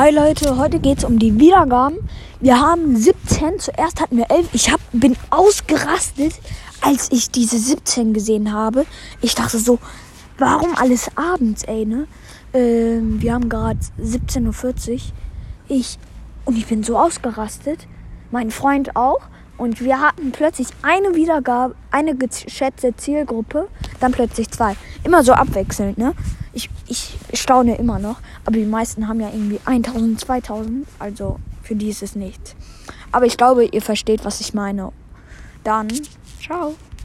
Hi Leute, heute geht es um die Wiedergaben. Wir haben 17, zuerst hatten wir 11. Ich hab, bin ausgerastet, als ich diese 17 gesehen habe. Ich dachte so, warum alles abends, ey, ne? Ähm, wir haben gerade 17.40 Uhr. Ich, und ich bin so ausgerastet. Mein Freund auch. Und wir hatten plötzlich eine Wiedergabe, eine geschätzte Zielgruppe, dann plötzlich zwei. Immer so abwechselnd, ne? Ich, ich staune immer noch. Aber die meisten haben ja irgendwie 1000, 2000. Also für die ist es nichts. Aber ich glaube, ihr versteht, was ich meine. Dann, ciao.